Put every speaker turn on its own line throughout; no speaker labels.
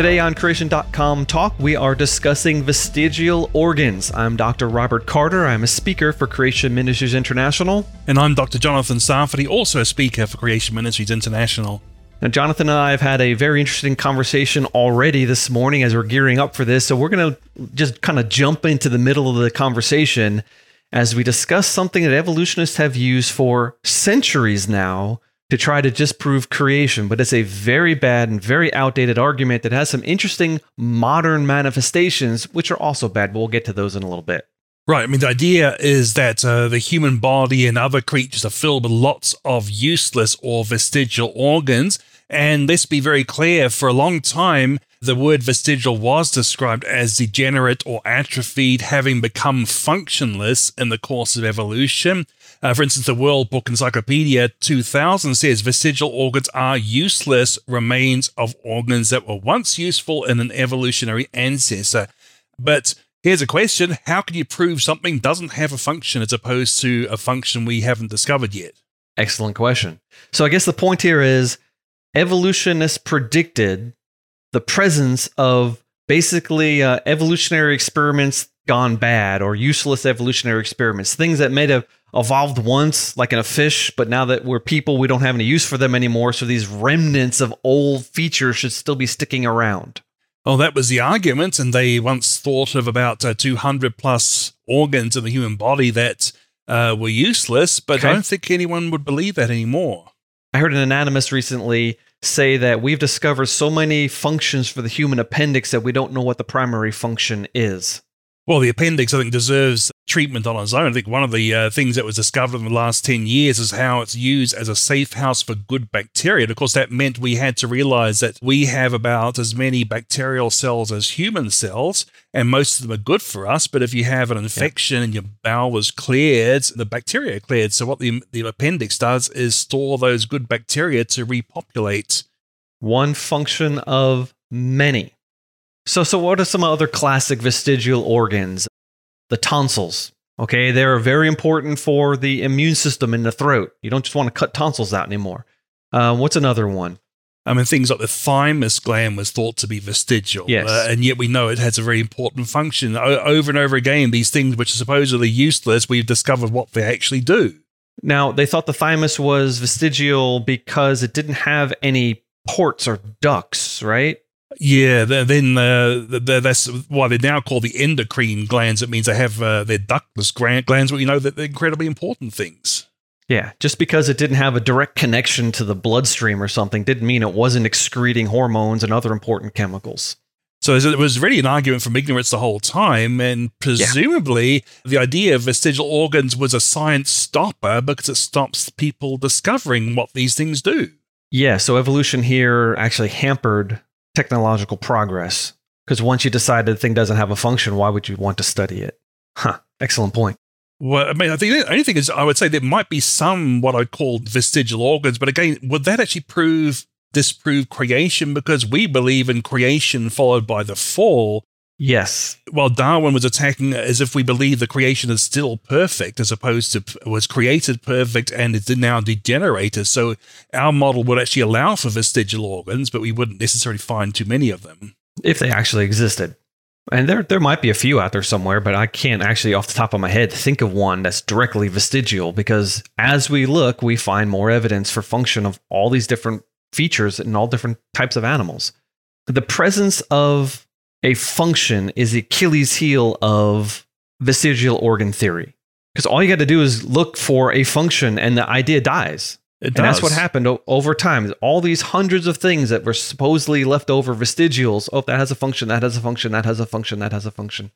Today on Creation.com Talk, we are discussing vestigial organs. I'm Dr. Robert Carter. I'm a speaker for Creation Ministries International.
And I'm Dr. Jonathan Sarfati, also a speaker for Creation Ministries International.
Now, Jonathan and I have had a very interesting conversation already this morning as we're gearing up for this. So, we're going to just kind of jump into the middle of the conversation as we discuss something that evolutionists have used for centuries now to try to disprove creation. But it's a very bad and very outdated argument that has some interesting modern manifestations, which are also bad. But we'll get to those in a little bit.
Right. I mean, the idea is that uh, the human body and other creatures are filled with lots of useless or vestigial organs and let's be very clear for a long time, the word vestigial was described as degenerate or atrophied, having become functionless in the course of evolution. Uh, for instance, the World Book Encyclopedia 2000 says vestigial organs are useless remains of organs that were once useful in an evolutionary ancestor. But here's a question How can you prove something doesn't have a function as opposed to a function we haven't discovered yet?
Excellent question. So I guess the point here is evolutionists predicted the presence of basically uh, evolutionary experiments gone bad or useless evolutionary experiments, things that may have evolved once, like in a fish, but now that we're people, we don't have any use for them anymore. So these remnants of old features should still be sticking around.
Oh, that was the argument. And they once thought of about uh, 200 plus organs in the human body that uh, were useless, but okay. I don't think anyone would believe that anymore.
I heard an anatomist recently say that we've discovered so many functions for the human appendix that we don't know what the primary function is.
Well, the appendix, I think, deserves treatment on its own. I think one of the uh, things that was discovered in the last 10 years is how it's used as a safe house for good bacteria. And of course, that meant we had to realize that we have about as many bacterial cells as human cells, and most of them are good for us. But if you have an infection yeah. and your bowel was cleared, the bacteria are cleared. So, what the, the appendix does is store those good bacteria to repopulate.
One function of many. So, so what are some other classic vestigial organs? The tonsils. Okay, they're very important for the immune system in the throat. You don't just want to cut tonsils out anymore. Uh, what's another one?
I mean, things like the thymus gland was thought to be vestigial,
yes. Uh,
and yet we know it has a very important function. O- over and over again, these things which are supposedly useless, we've discovered what they actually do.
Now, they thought the thymus was vestigial because it didn't have any ports or ducts, right?
Yeah, then uh, that's why they're now called the endocrine glands. It means they have uh, their ductless glands, but you know that they're incredibly important things.
Yeah, just because it didn't have a direct connection to the bloodstream or something didn't mean it wasn't excreting hormones and other important chemicals.
So it was really an argument from ignorance the whole time, and presumably yeah. the idea of vestigial organs was a science stopper because it stops people discovering what these things do.
Yeah, so evolution here actually hampered technological progress. Because once you decide the thing doesn't have a function, why would you want to study it? Huh. Excellent point.
Well, I mean, I think the only thing is, I would say there might be some what I'd call vestigial organs, but again, would that actually prove disprove creation? Because we believe in creation followed by the fall.
Yes.
While Darwin was attacking as if we believe the creation is still perfect, as opposed to was created perfect and it's now degenerated. So our model would actually allow for vestigial organs, but we wouldn't necessarily find too many of them.
If they actually existed. And there there might be a few out there somewhere, but I can't actually off the top of my head think of one that's directly vestigial because as we look, we find more evidence for function of all these different features in all different types of animals. The presence of a function is the Achilles heel of vestigial organ theory. Because all you got to do is look for a function and the idea dies.
And
that's what happened o- over time. All these hundreds of things that were supposedly left over vestigials. Oh, that has a function, that has a function, that has a function, that has a function.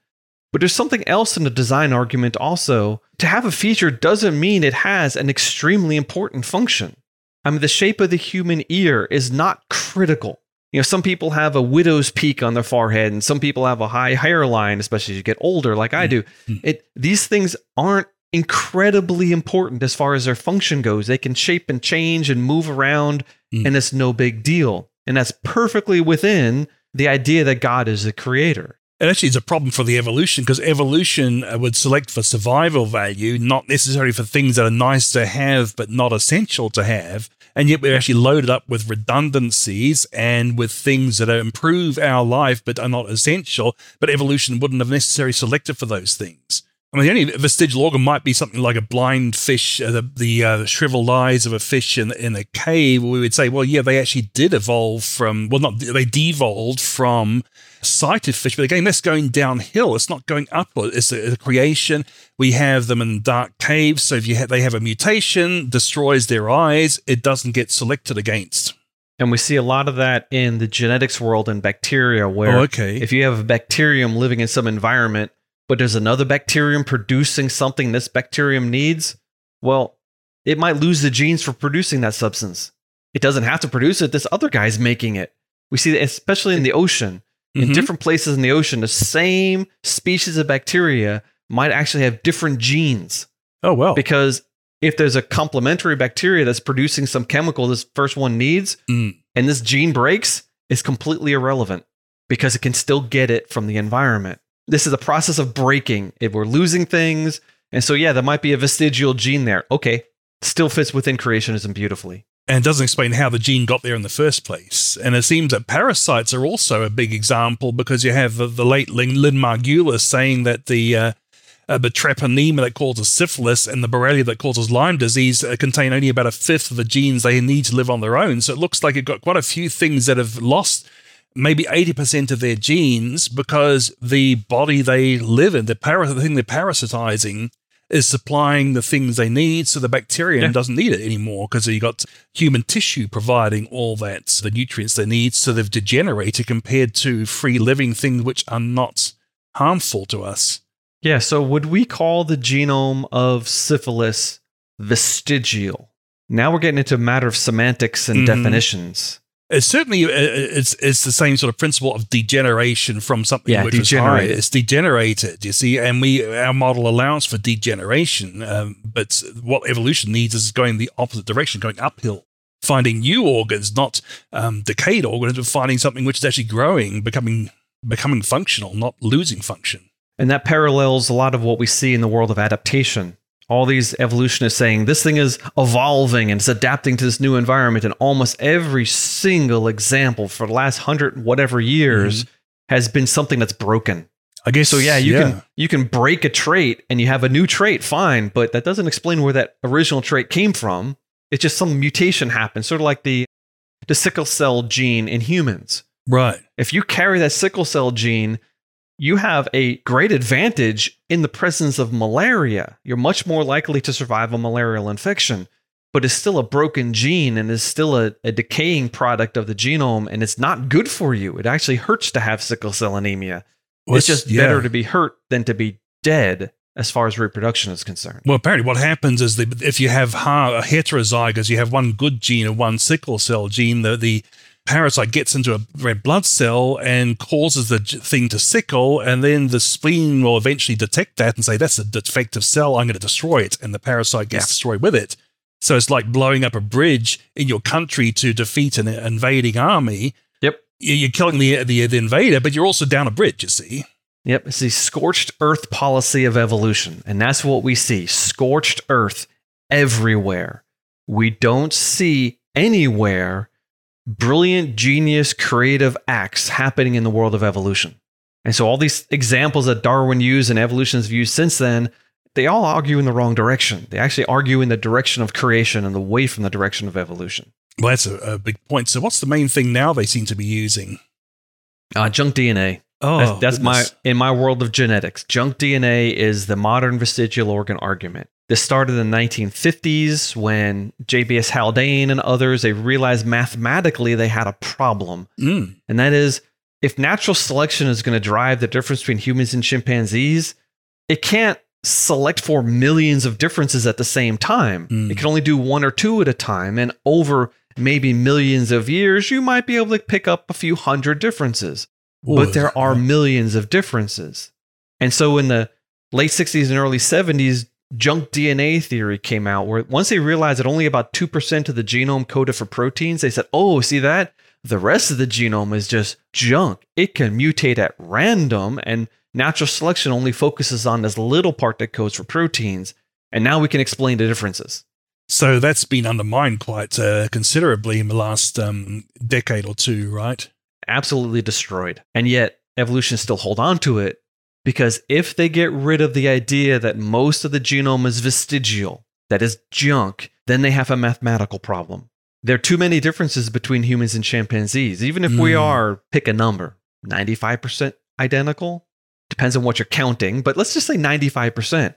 But there's something else in the design argument also. To have a feature doesn't mean it has an extremely important function. I mean, the shape of the human ear is not critical you know, some people have a widow's peak on their forehead, and some people have a high hairline, especially as you get older, like I do. Mm-hmm. It these things aren't incredibly important as far as their function goes. They can shape and change and move around, mm. and it's no big deal. And that's perfectly within the idea that God is the creator.
It actually is a problem for the evolution because evolution uh, would select for survival value, not necessarily for things that are nice to have but not essential to have. And yet we're actually loaded up with redundancies and with things that improve our life but are not essential. But evolution wouldn't have necessarily selected for those things. I mean, the only vestigial organ might be something like a blind fish, uh, the, the uh, shriveled eyes of a fish in, in a cave. We would say, well, yeah, they actually did evolve from, well, not, they devolved from sighted fish. But again, that's going downhill. It's not going upward. It's a, a creation. We have them in dark caves. So if you ha- they have a mutation, destroys their eyes, it doesn't get selected against.
And we see a lot of that in the genetics world and bacteria, where
Oh, okay.
if you have a bacterium living in some environment, but there's another bacterium producing something this bacterium needs, well, it might lose the genes for producing that substance. It doesn't have to produce it. This other guy's making it. We see that especially in the ocean. In
Mhm.
different places in the ocean, the same species of bacteria might actually have different genes.
Oh, well.
Because if there's a complementary bacteria that's producing some chemical this first one needs,
Mm.
and this gene breaks, it's completely irrelevant because it can still get it from the environment. This is a process of breaking. If we're losing things, and so yeah, there might be a vestigial gene there. Okay, still fits within creationism beautifully.
And it doesn't explain how the gene got there in the first place. And it seems that parasites are also a big example because you have the, the late Lynn, Lynn Margulis saying that the uh, uh, that causes syphilis and the Borrelia that causes Lyme disease uh, contain only about a fifth of the genes they need to live on their own. So it looks like you've got quite a few things that have lost maybe 80% of their genes because the body they live in, the, para- the thing they're parasitizing, is supplying the things they need, so the bacterium
Yeah.
doesn't need it anymore because you got human tissue providing all that the nutrients they need. So they've degenerated compared to free living things which are not harmful to us.
Yeah, so would we call the genome of syphilis vestigial? Now we're getting into a matter of semantics and
Mhm.
definitions.
It's certainly uh, it's it's the same sort of principle of degeneration from something
Yeah,
which
degenerated.
It's degenerated, you see, and we our model allows for degeneration, um, but what evolution needs is going the opposite direction, going uphill, finding new organs, not um, decayed organs, but finding something which is actually growing, becoming becoming functional, not losing function.
And that parallels a lot of what we see in the world of adaptation. All these evolutionists saying this thing is evolving and it's adapting to this new environment. And almost every single example for the last hundred whatever years mm-hmm. has been something that's broken.
I guess
So yeah, you can you can break a trait and you have a new trait, fine, but that doesn't explain where that original trait came from. It's just some mutation happened, sort of like the the sickle cell gene in humans.
right.
If you carry that sickle cell gene, you have a great advantage in the presence of malaria. You're much more likely to survive a malarial infection, but it's still a broken gene and is still a, a decaying product of the genome, and it's not good for you. It actually hurts to have sickle cell anemia.
Well,
it's just
yeah.
better to be hurt than to be dead as far as reproduction is concerned.
Well, apparently, what happens is that if you have ha- a uh, heterozygous, you have one good gene and one sickle cell gene. The the parasite gets into a red blood cell and causes the thing to sickle, and then the spleen will eventually detect that and say that's a defective cell. I'm going to destroy it, and the parasite gets
Yeah.
destroyed with it. So it's like blowing up a bridge in your country to defeat an invading army.
Yep.
You- You're killing the, the the invader, but you're also down a bridge. You see.
Yep, it's the scorched earth policy of evolution. And that's what we see scorched earth everywhere. We don't see anywhere brilliant, genius, creative acts happening in the world of evolution. And so all these examples that Darwin used and evolution has used since then, they all argue in the wrong direction. They actually argue in the direction of creation and away from the direction of evolution.
Well, that's a, a big point. So, what's the main thing now they seem to be using?
Uh, junk DNA.
Oh,
that's, that's my in my world of genetics. Junk DNA is the modern vestigial organ argument. This started in the 1950s when JBS Haldane and others they realized mathematically they had a problem,
Mm.
and that is if natural selection is going to drive the difference between humans and chimpanzees, it can't select for millions of differences at the same time.
Mm.
It can only do one or two at a time, and over maybe millions of years, you might be able to pick up a few hundred differences
Ooh,
but there are millions of differences. And so in the late 60s and early 70s, junk DNA theory came out where once they realized that only about 2% of the genome coded for proteins, they said, oh, see that? The rest of the genome is just junk. It can mutate at random, and natural selection only focuses on this little part that codes for proteins. And now we can explain the differences.
So that's been undermined quite uh, considerably in the last um, decade or two, right?
Absolutely destroyed. And yet, evolution still hold on to it because if they get rid of the idea that most of the genome is vestigial, that is junk, then they have a mathematical problem. There are too many differences between humans and chimpanzees. Even if we
Mm.
are, pick a number, 95% identical, depends on what you're counting, but let's just say 95%.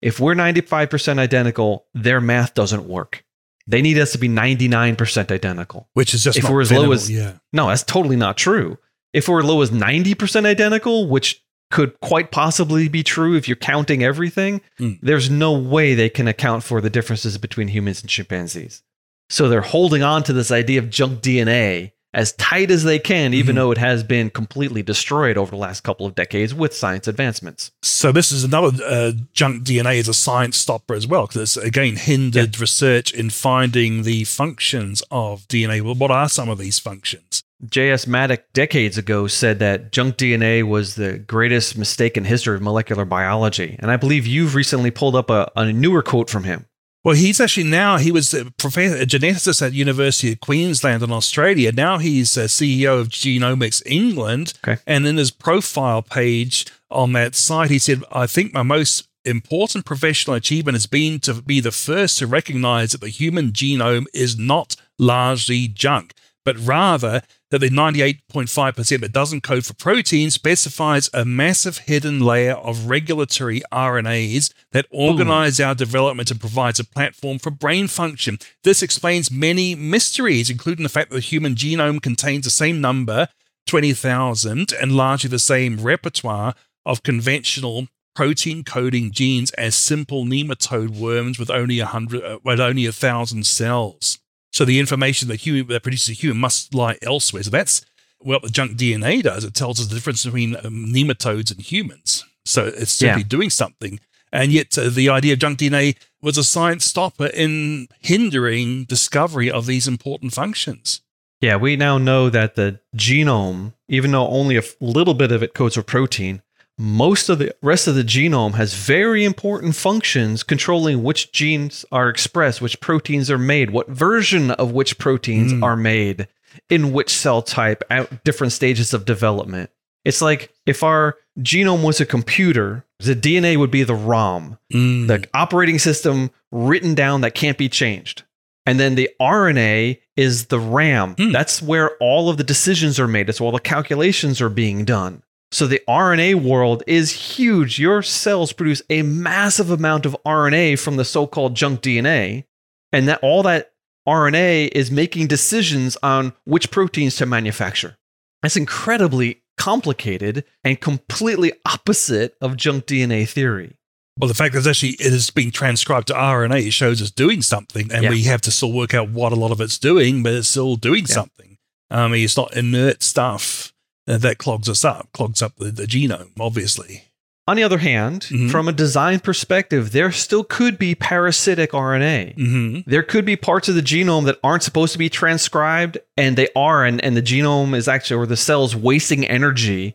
If we're 95% identical, their math doesn't work. They need us to be 99% identical.
Which is just
If we're as low as-
yeah.
No, that's totally not true. If we're as low as 90% identical, which could quite possibly be true if you're counting everything,
Hmm.
there's no way they can account for the differences between humans and chimpanzees. So they're holding on to this idea of junk DNA as tight as they can, even
Mhm.
though it has been completely destroyed over the last couple of decades with science advancements.
So this is another uh, junk DNA as a science stopper as well, because it's again hindered research in finding the functions of DNA. Well, what are some of these functions?
J.S. Mattick decades ago said that junk DNA was the greatest mistake in history of molecular biology. And I believe you've recently pulled up a, a newer quote from him.
Well, he's actually now he was a professor, a geneticist at University of Queensland in Australia. Now he's a CEO of Genomics England.
Okay.
And in his profile page on that site, he said, "I think my most important professional achievement has been to be the first to recognize that the human genome is not largely junk, but rather that the 98.5% that doesn't code for protein specifies a massive hidden layer of regulatory RNAs that organize our development and provides a platform for brain function. This explains many mysteries, including the fact that the human genome contains the same number, 20,000, and largely the same repertoire of conventional protein coding genes as simple nematode worms with only a hundred, uh, with only a thousand cells. So the information that human that produces a human must lie elsewhere. So that's what the junk DNA does. It tells us the difference between um, nematodes and humans. So it's simply
Yeah.
doing something. And yet, uh, the idea of junk DNA was a science stopper in hindering discovery of these important functions.
Yeah, we now know that the genome, even though only a little bit of it codes for protein, most of the rest of the genome has very important functions controlling which genes are expressed, which proteins are made, what version of which proteins
Mm.
are made, in which cell type, at different stages of development. It's like if our genome was a computer, the DNA would be the ROM
Mm.
the operating system written down that can't be changed. And then the RNA is the RAM.
Hmm.
That's where all of the decisions are made. That's where all the calculations are being done. So the RNA world is huge. Your cells produce a massive amount of RNA from the so-called junk DNA, and that all that RNA is making decisions on which proteins to manufacture. That's incredibly complicated and completely opposite of junk DNA theory.
Well, the fact that it's actually it is being transcribed to RNA shows it's doing something, and
Yeah.
we have to still work out what a lot of it's doing, but it's still doing
Yeah.
something. I mean, it's not inert stuff that clogs us up, clogs up the, the genome, obviously.
On the other hand,
Mhm.
from a design perspective, there still could be parasitic RNA.
hmm
There could be parts of the genome that aren't supposed to be transcribed, and they are, and, and the genome is actually, or the cell's wasting energy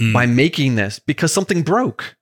Mm.
by making this because something broke.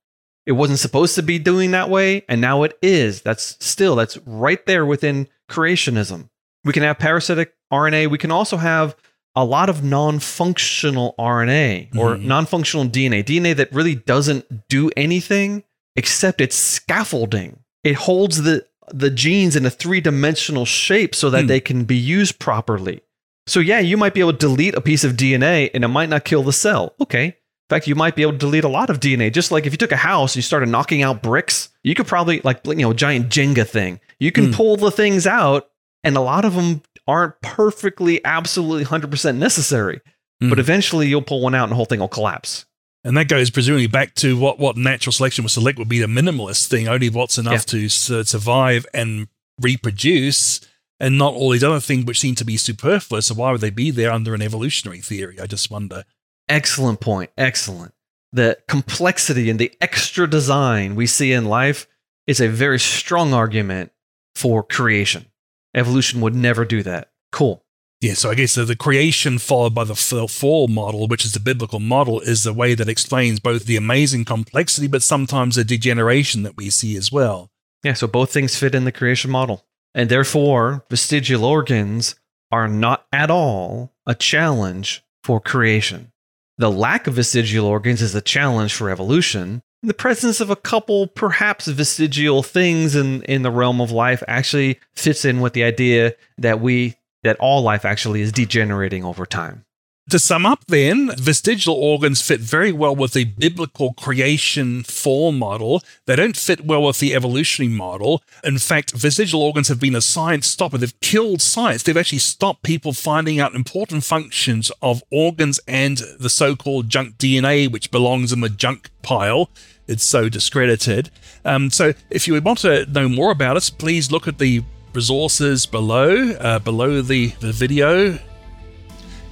It wasn't supposed to be doing that way, and now it is. That's still, that's right there within creationism. We can have parasitic RNA. We can also have a lot of non-functional RNA or
Mhm.
non-functional DNA, DNA that really doesn't do anything except it's scaffolding. It holds the the genes in a three-dimensional shape so that
Hmm.
they can be used properly. So yeah, you might be able to delete a piece of DNA and it might not kill the cell. Okay. In fact, you might be able to delete a lot of DNA. Just like if you took a house and you started knocking out bricks, you could probably like you know, a giant Jenga thing. You can
Hmm.
pull the things out and a lot of them aren't perfectly absolutely 100% necessary. But
Mhm.
eventually you'll pull one out and the whole thing will collapse.
And that goes presumably back to what, what natural selection would select would be the minimalist thing, only what's enough to su- survive and reproduce, and not all these other things which seem to be superfluous. So why would they be there under an evolutionary theory? I just wonder.
Excellent point. Excellent. The complexity and the extra design we see in life is a very strong argument for creation. Evolution would never do that. Cool.
Yeah, so I guess the, the creation followed by the fall model, which is the biblical model, is the way that explains both the amazing complexity, but sometimes the degeneration that we see as well.
Yeah, so both things fit in the creation model. And therefore, vestigial organs are not at all a challenge for creation. The lack of vestigial organs is a challenge for evolution. The presence of a couple, perhaps vestigial things in, in the realm of life actually fits in with the idea that we that all life actually is degenerating over time.
To sum up, then, vestigial organs fit very well with the biblical creation fall model. They don't fit well with the evolutionary model. In fact, vestigial organs have been a science stopper. They've killed science. They've actually stopped people finding out important functions of organs and the so called junk DNA, which belongs in the junk pile. It's so discredited. Um, so, if you want to know more about us, please look at the resources below, uh, below the, the video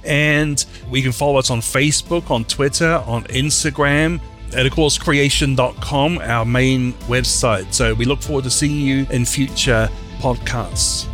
and we can follow us on Facebook, on Twitter, on Instagram, and of course, creation.com, our main website. So we look forward to seeing you in future podcasts.